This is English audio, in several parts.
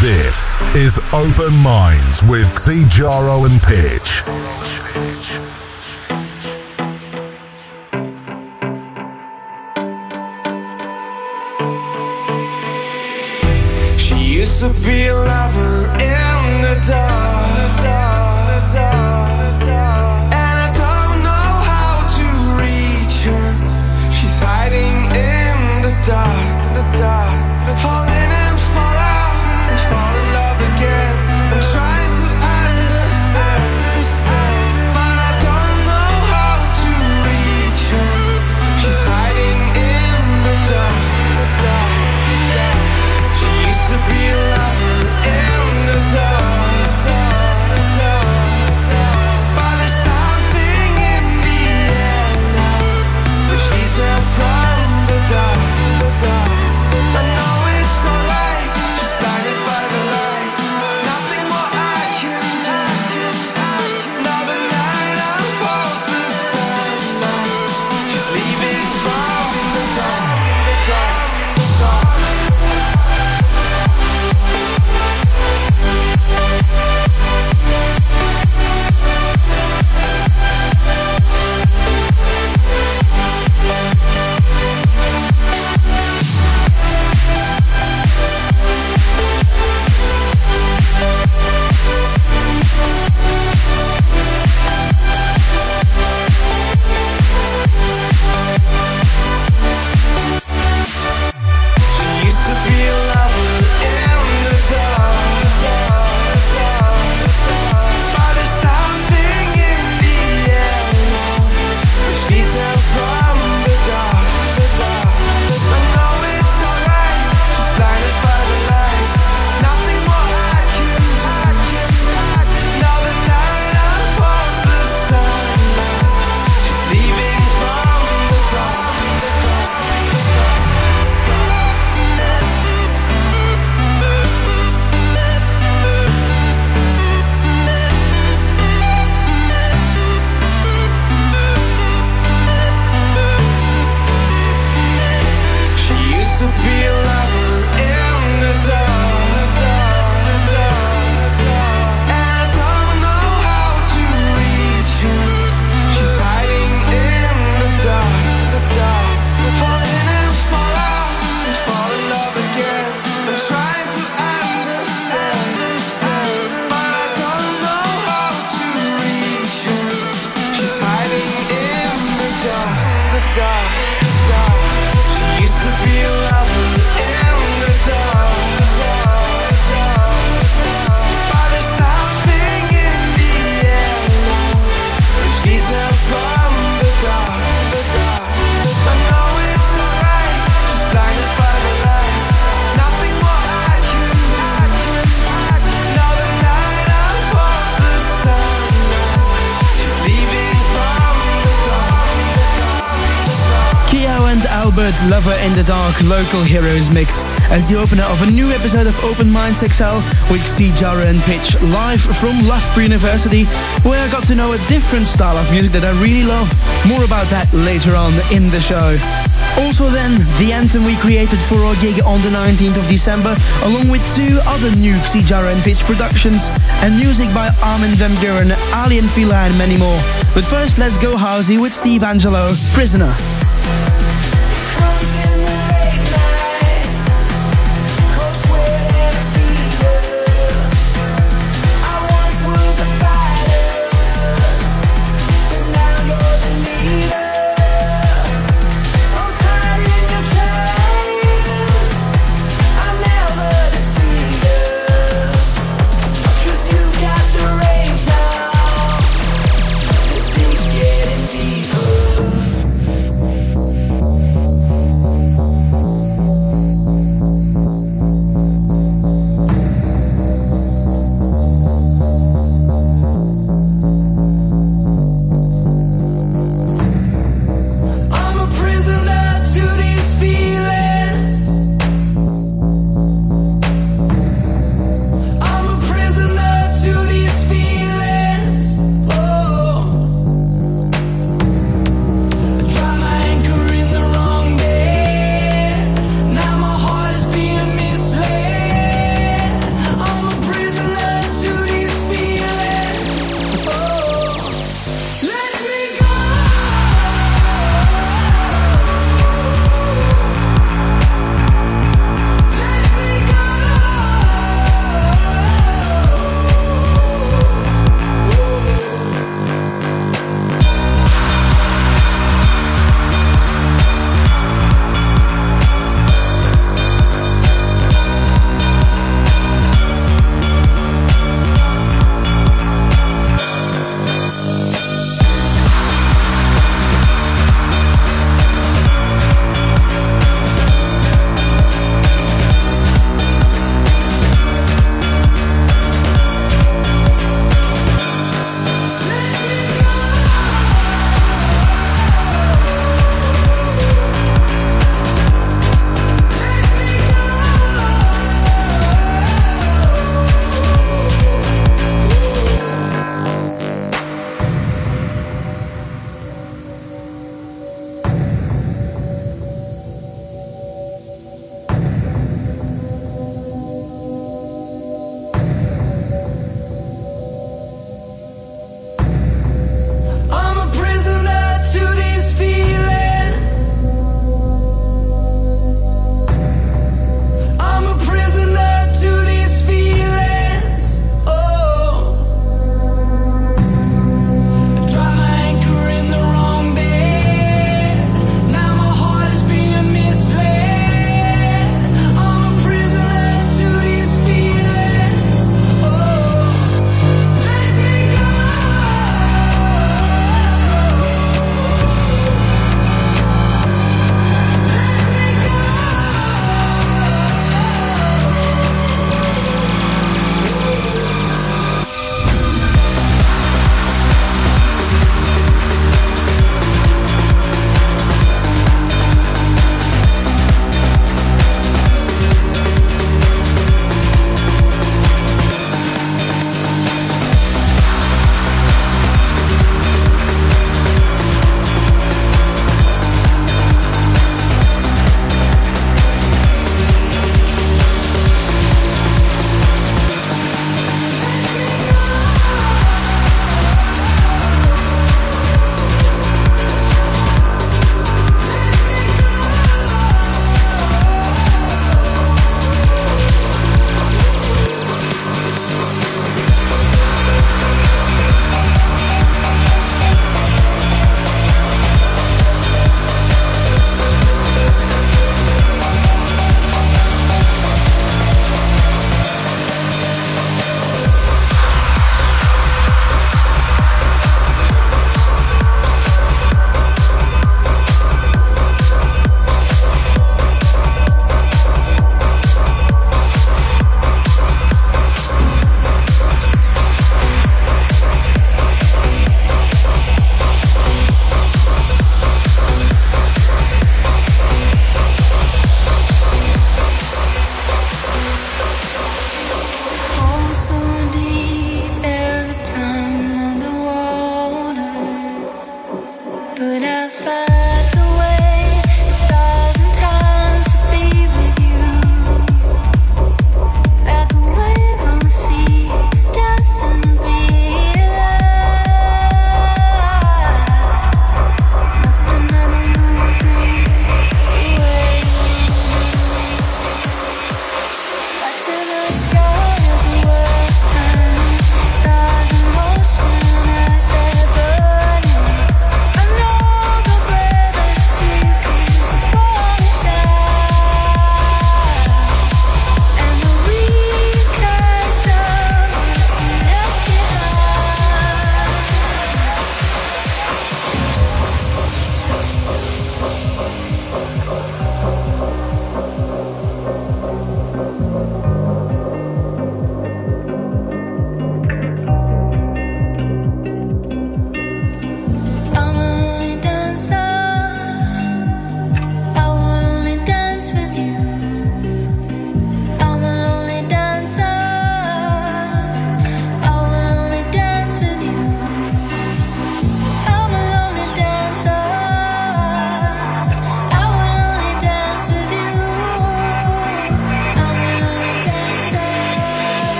This is Open Minds with Xijaro and Pitch. She used to be a lover in the dark. Albert Lover in the Dark Local Heroes mix as the opener of a new episode of Open Minds XL with XiJaro and Pitch live from Loughborough University where I got to know a different style of music that I really love. More about that later on in the show. Also then, the anthem we created for our gig on the 19th of December along with two other new XiJaro and Pitch productions and music by Armin van Buuren, Alien Fila and many more. But first let's go housey with Steve Angello, Prisoner. Getting deeper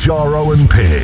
to Xijaro and Pitch.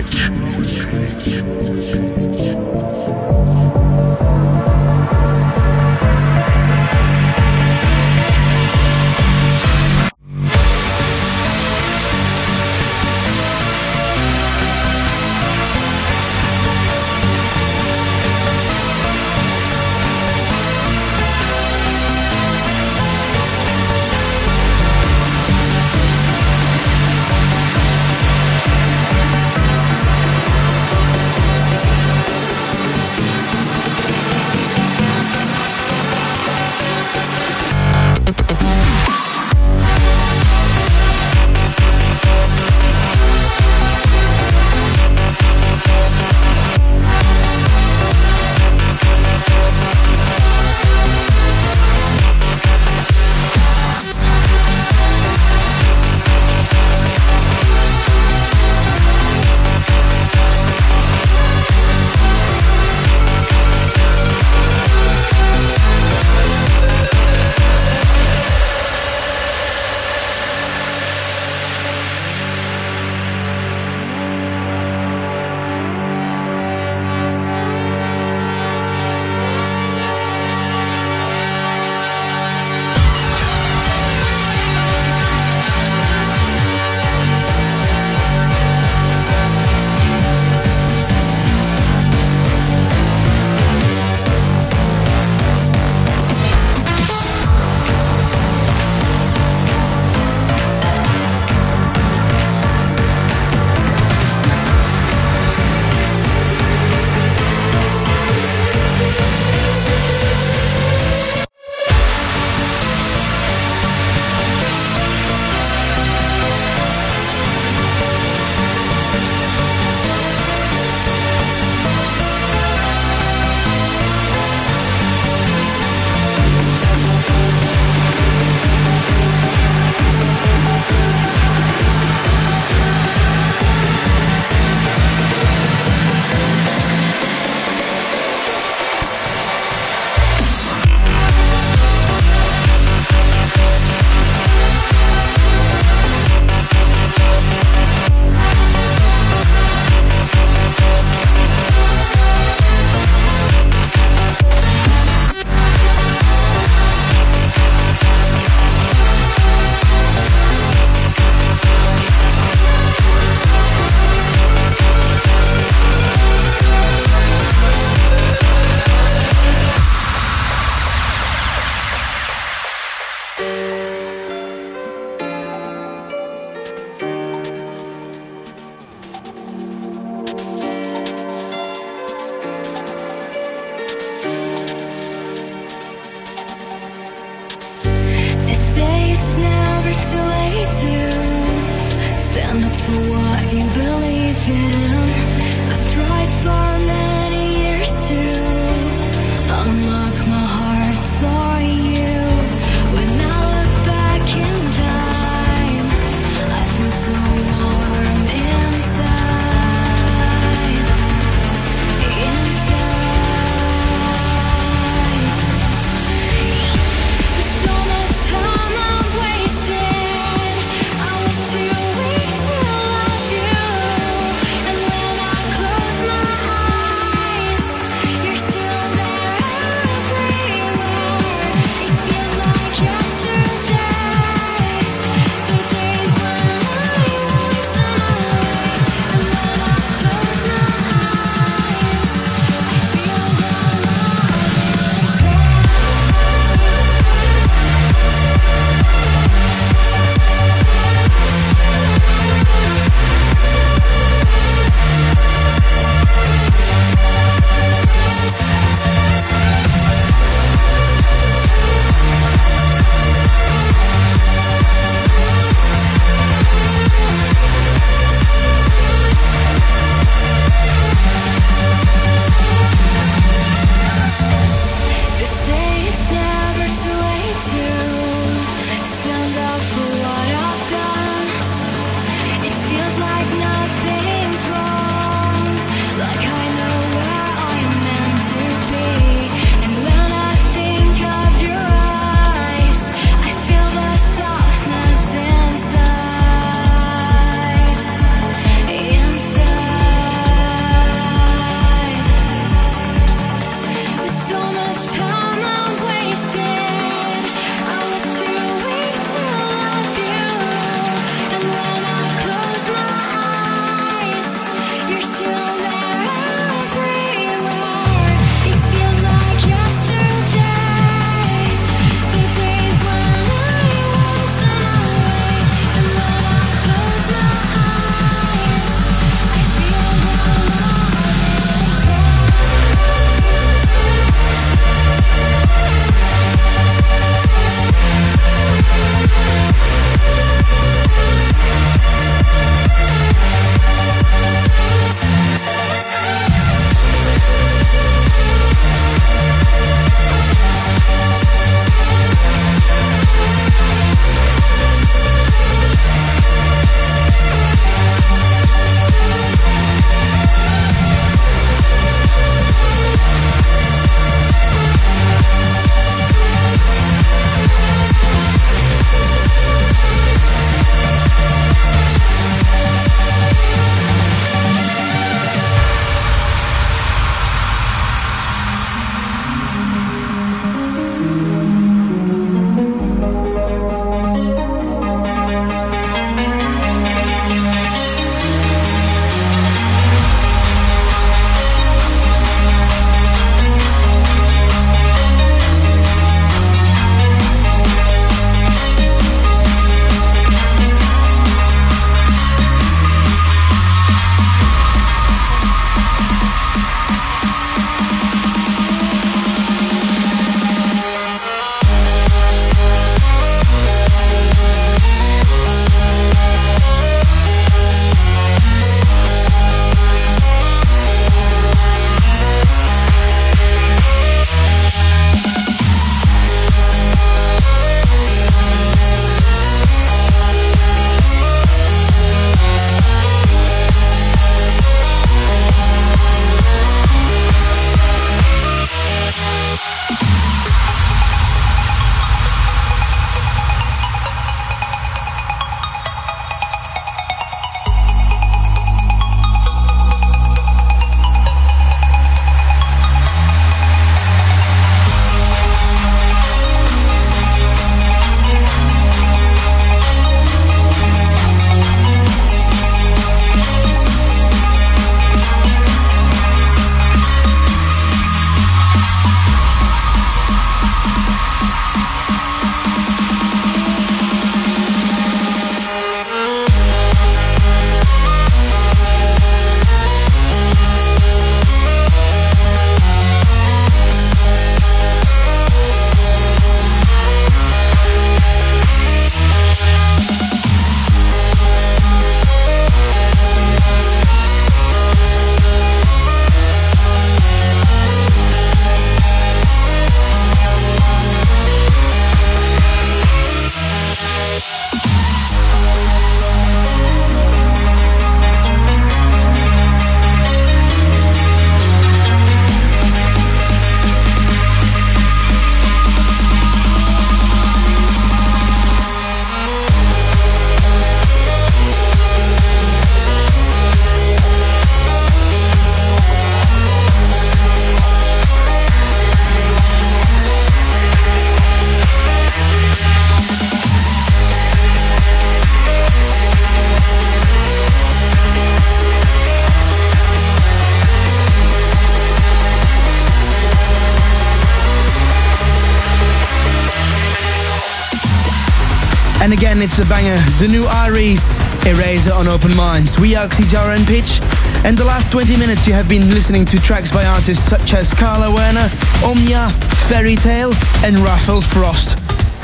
A banger. The new Iris, Eraser on Open Minds. We are Xijaro and Pitch. And the last 20 minutes you have been listening to tracks by artists such as Carla Werner, Omnia, Ferry Tayle, and Rafael Frost.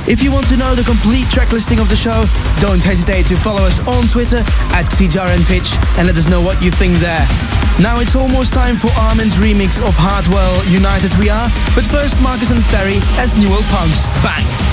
If you want to know the complete track listing of the show, don't hesitate to follow us on Twitter at Xijaro and Pitch and let us know what you think there. Now it's almost time for Armin's remix of Hardwell United We Are, but first Markus and Ferry as New World Punx. Bang!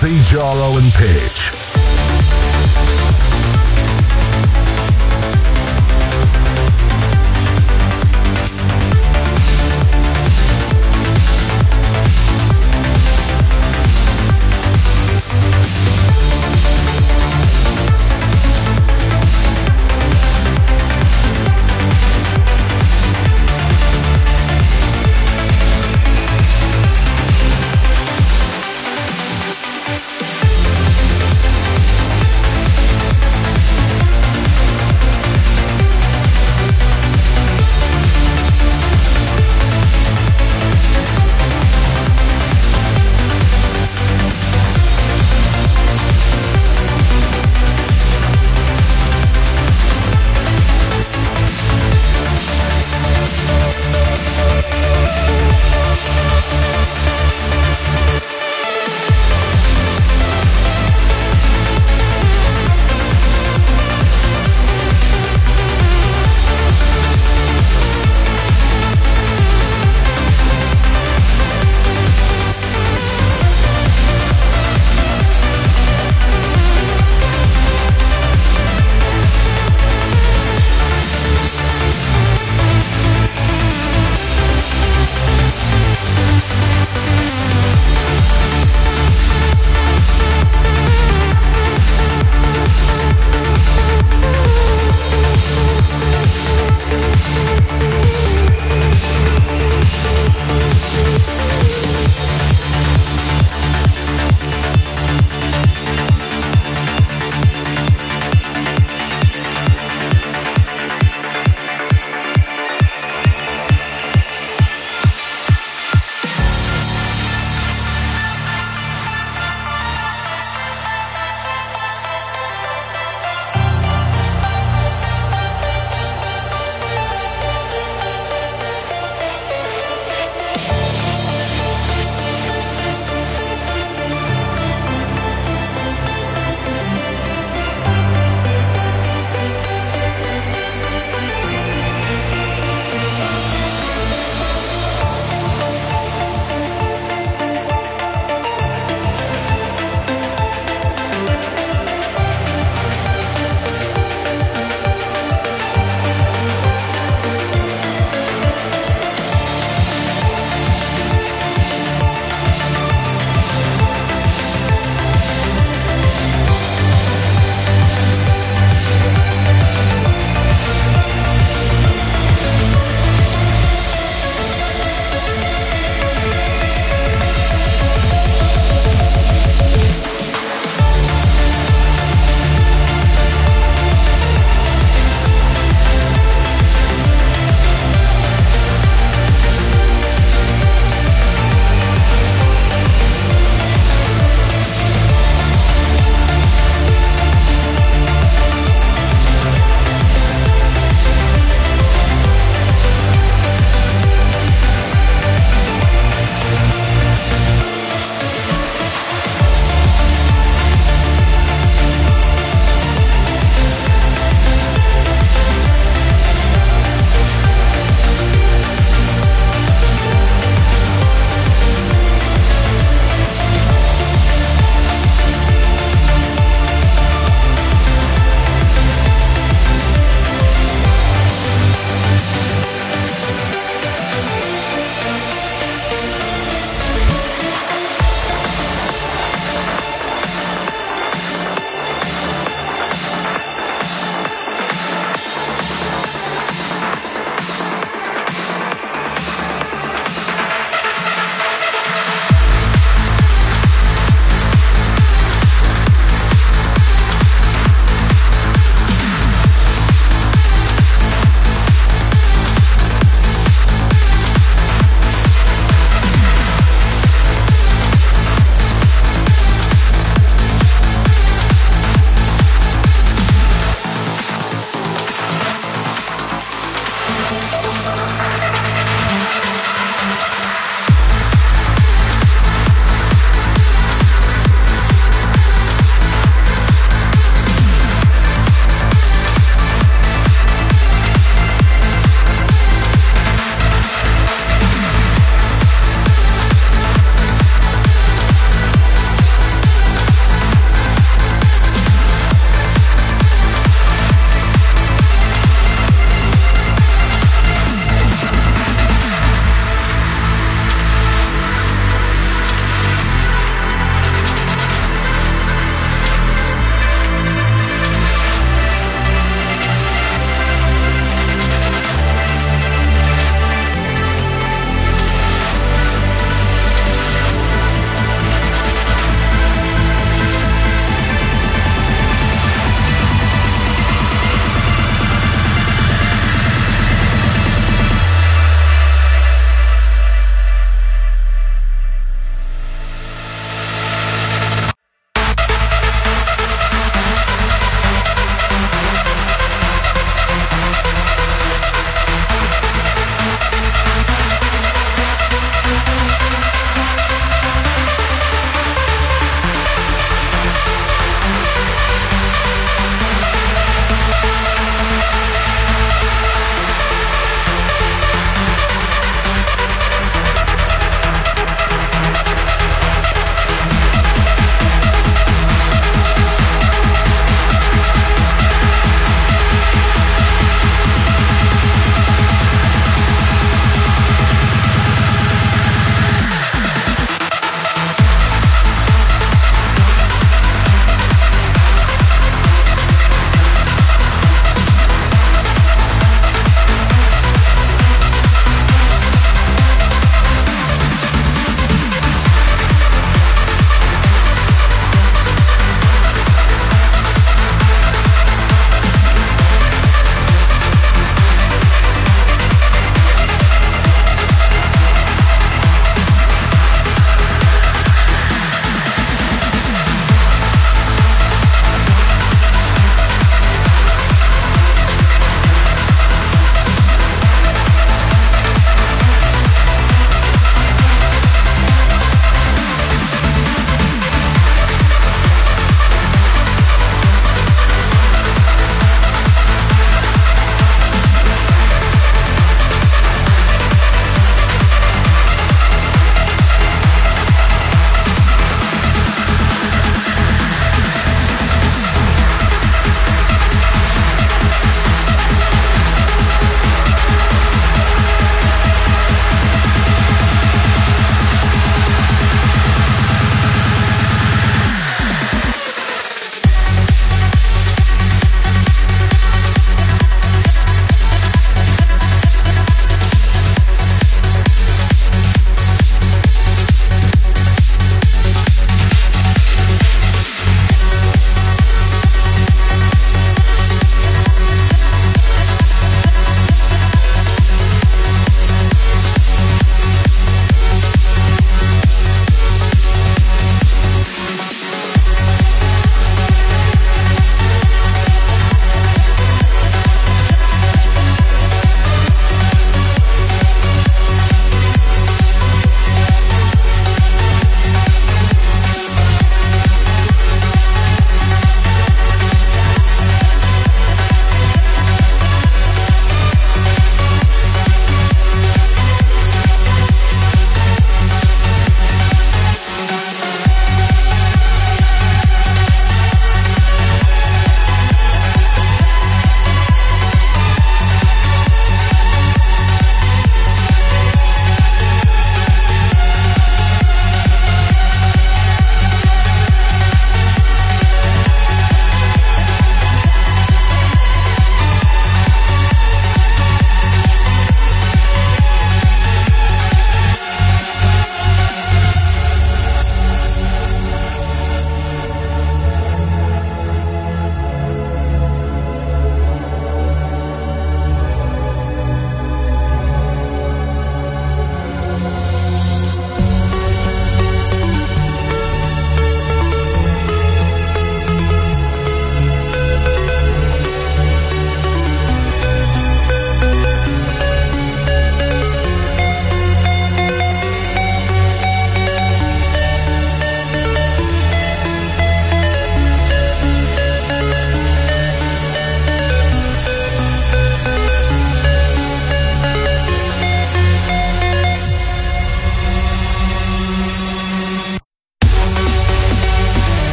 With and Pitch.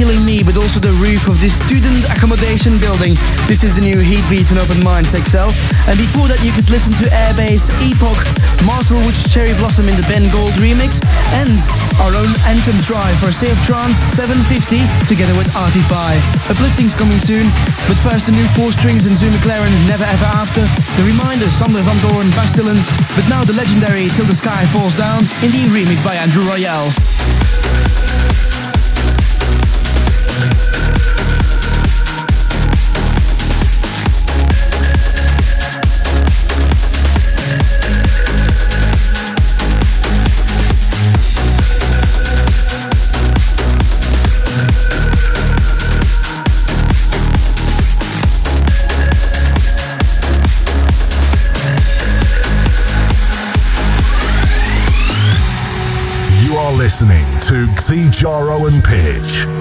Killing me, but also the roof of this student accommodation building. This is the new Heatbeat and Open Minds XL. And before that, you could listen to Airbase, Epoch, Marcel Woods Cherry Blossom in the Ben Gold remix, and our own anthem try for State of Trance 750 together with Artify. Uplifting's coming soon, but first the new four strings and Zoom McLaren Never Ever After. The reminder, Sander van Doorn, Bastillon, but now the legendary Till the Sky Falls Down in the remix by Andrew Rayel. To Xijaro and Pitch.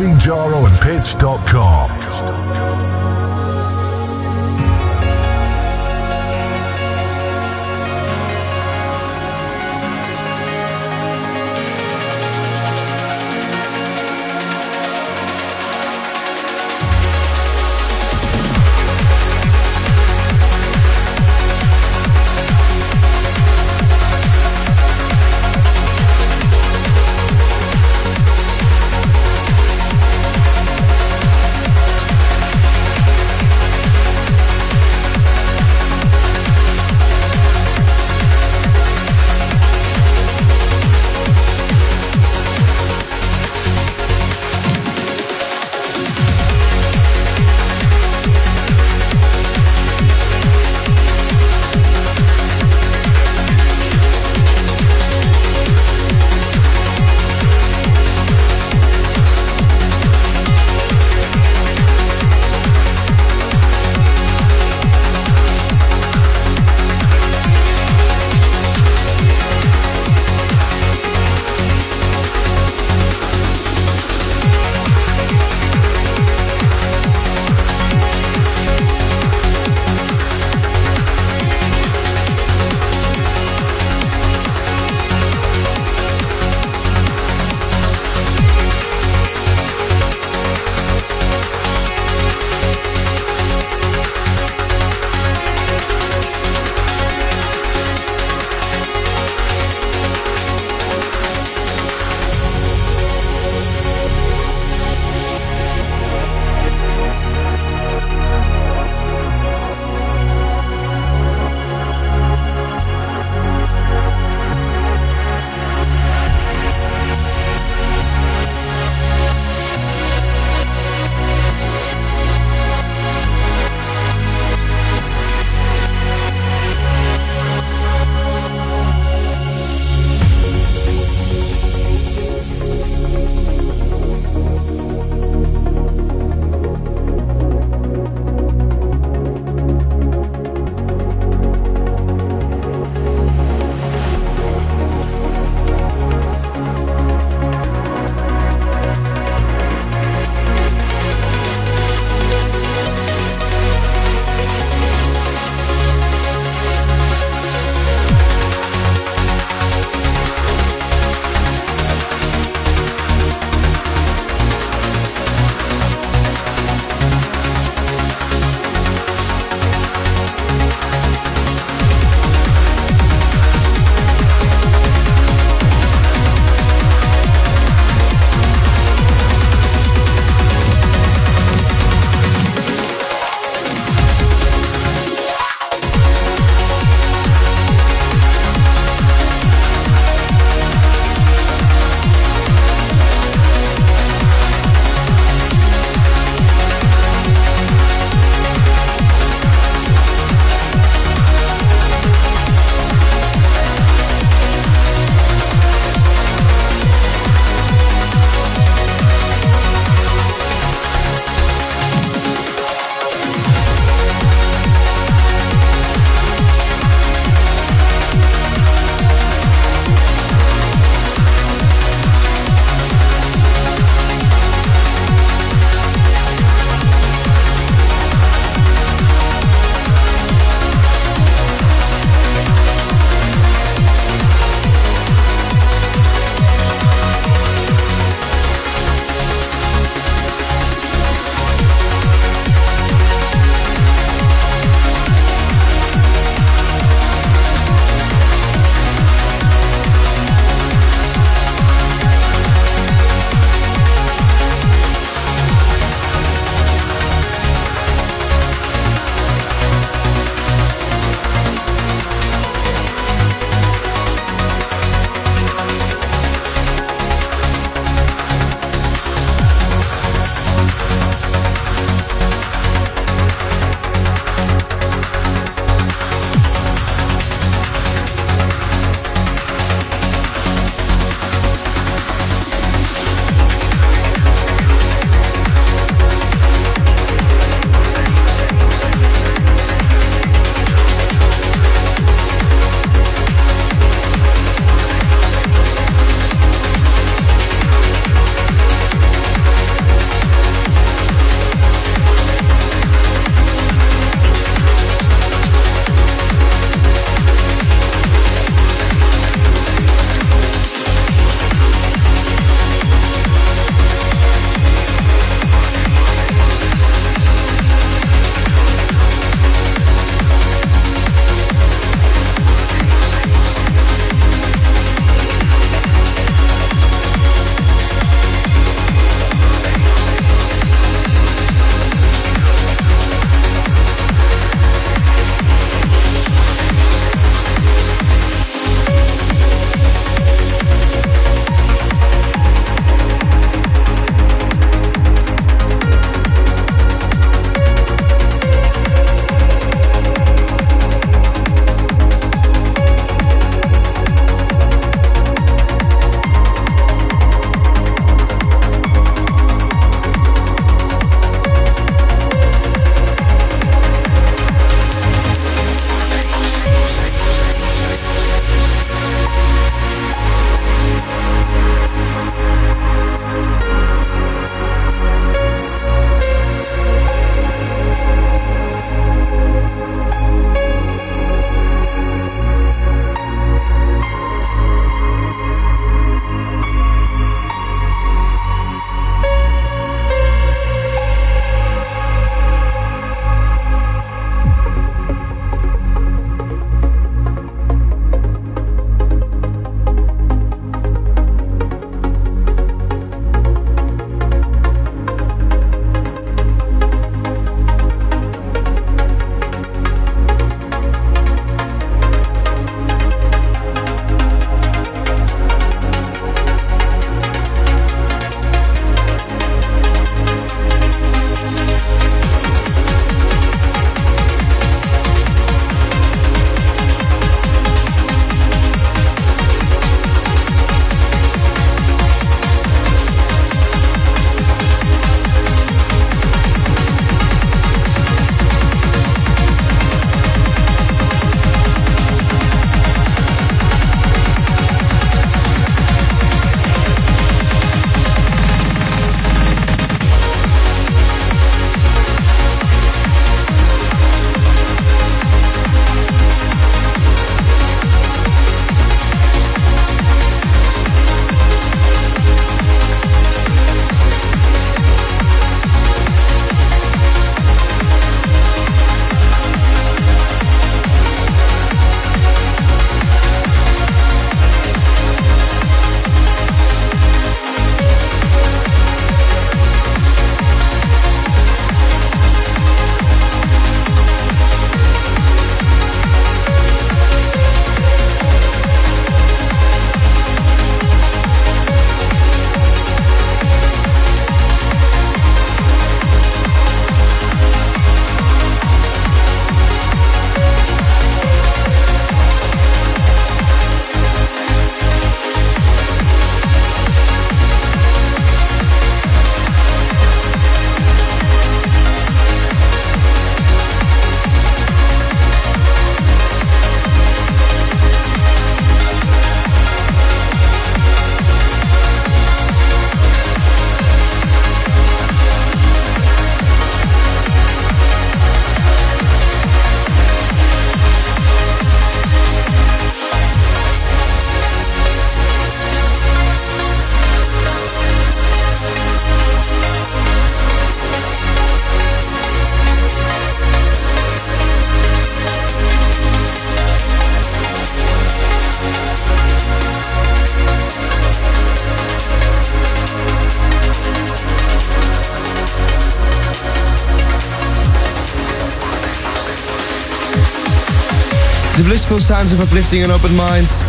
Media at blissful sounds of uplifting and open minds.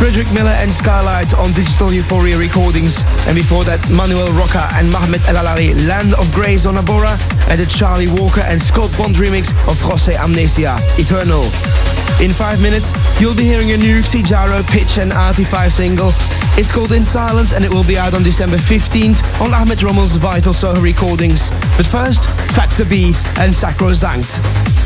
Frederick Miller and Skylight on Digital Euphoria recordings. And before that, Manuel Rocca and Mohamed El Alali, Land of Grace on Abora. And the Charlie Walker and Scott Bond remix of Jose Amnesia, Eternal. In five minutes, you'll be hearing a new Xijaro, Pitch and RT5 single. It's called In Silence and it will be out on December 15th on Ahmed Romel's Vital Soho recordings. But first, Factor B and Sacrosanct.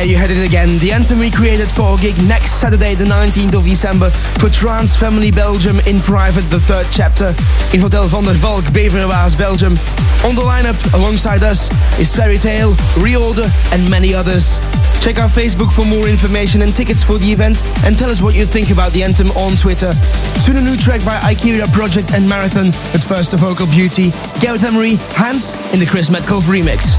There you had it again. The anthem we created for a gig next Saturday, the 19th of December, for Trance Family Belgium in private, the third chapter, in Hotel van der Valk, Beverwaas, Belgium. On the lineup, alongside us, is Ferry Tayle, Reorder, and many others. Check our Facebook for more information and tickets for the event, and tell us what you think about the anthem on Twitter. Soon a new track by Ikeria Project and Marathon, but first a vocal beauty, Gareth Emery, Hands, in the Chris Metcalf remix.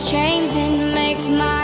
these chains and make my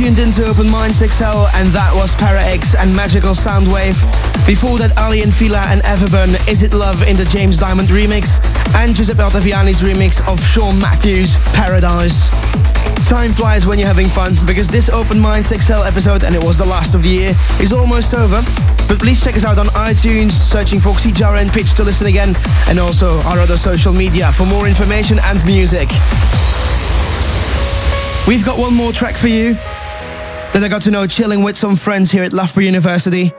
tuned into Open Minds XL, and that was Para X and Magical Soundwave. Before that, Aly and Fila and Everburn, Is It Love in the James Diamond remix, and Giuseppe Ottaviani's remix of Sean Matthews, Paradise. Time flies when you're having fun, because this Open Minds XL episode, and it was the last of the year, is almost over. But please check us out on iTunes, searching for XiJaro and Pitch to listen again, and also our other social media for more information and music. We've got one more track for you that I got to know chilling with some friends here at Loughborough University.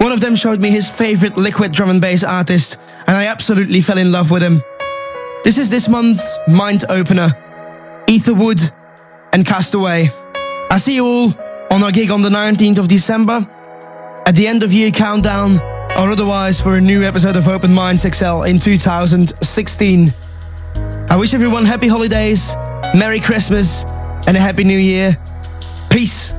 One of them showed me his favorite liquid drum and bass artist, and I absolutely fell in love with him. This is this month's Mind Opener, Etherwood and Castaway. I see you all on our gig on the 19th of December, at the end of year countdown, or otherwise for a new episode of Open Minds XL in 2016. I wish everyone happy holidays, Merry Christmas, and a Happy New Year. Peace.